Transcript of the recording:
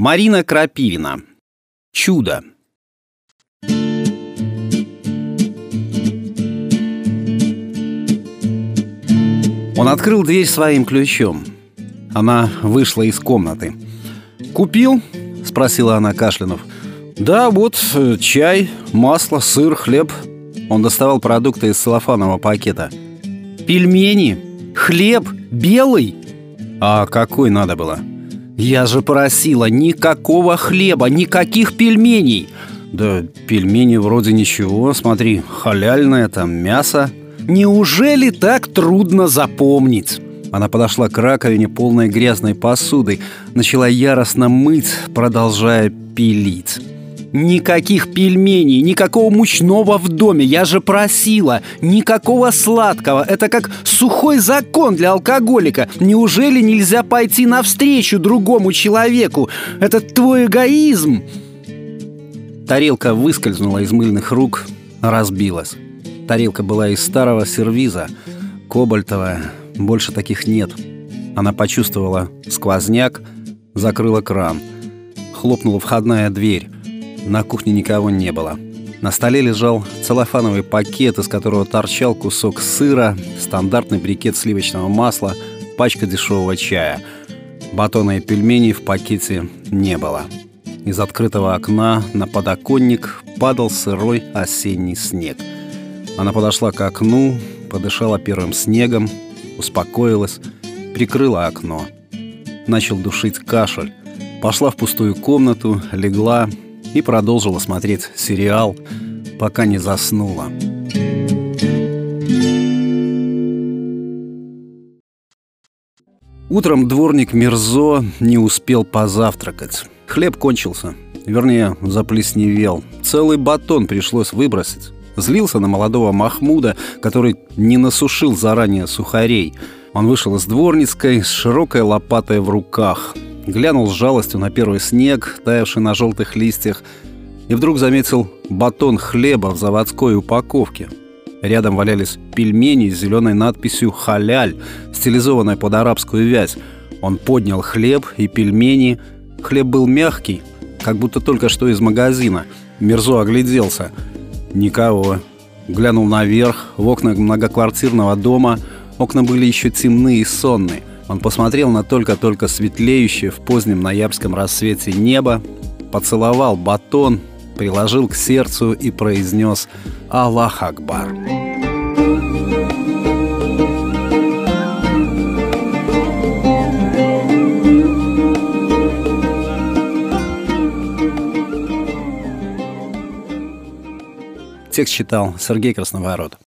Марина Крапивина. Чудо. Он открыл дверь своим ключом. Она вышла из комнаты. «Купил?» — спросила она Кашлянов. «Да, вот э, чай, масло, сыр, хлеб». Он доставал продукты из целлофанового пакета. «Пельмени? Хлеб? Белый?» «А какой надо было?» «Я же просила, никакого хлеба, никаких пельменей!» «Да пельмени вроде ничего, смотри, халяльное там мясо». Неужели так трудно запомнить? Она подошла к раковине, полной грязной посудой, начала яростно мыть, продолжая пилить. Никаких пельменей, никакого мучного в доме, я же просила. Никакого сладкого, это как сухой закон для алкоголика. Неужели нельзя пойти навстречу другому человеку? Это твой эгоизм. Тарелка выскользнула из мыльных рук, разбилась. Тарелка была из старого сервиза, кобальтовая, больше таких нет. Она почувствовала сквозняк, закрыла кран. Хлопнула входная дверь. На кухне никого не было. На столе лежал целлофановый пакет, из которого торчал кусок сыра, стандартный брикет сливочного масла, пачка дешевого чая. Батона и пельменей в пакете не было. Из открытого окна на подоконник падал сырой осенний снег – она подошла к окну, подышала первым снегом, успокоилась, прикрыла окно. Начал душить кашель. Пошла в пустую комнату, легла и продолжила смотреть сериал, пока не заснула. Утром дворник Мирзо не успел позавтракать. Хлеб кончился. Вернее, заплесневел. Целый батон пришлось выбросить. Злился на молодого Махмуда, который не насушил заранее сухарей. Он вышел из дворницкой с широкой лопатой в руках, глянул с жалостью на первый снег, таявший на желтых листьях, и вдруг заметил батон хлеба в заводской упаковке. Рядом валялись пельмени с зеленой надписью «Халяль», стилизованной под арабскую вязь. Он поднял хлеб и пельмени. Хлеб был мягкий, как будто только что из магазина. Мирзо огляделся – Никого. Глянул наверх, в окна многоквартирного дома. Окна были еще темные и сонные. Он посмотрел на только-только светлеющее в позднем ноябрьском рассвете небо, поцеловал батон, приложил к сердцу и произнес «Аллах Акбар». Текст читал Сергей Красноворот.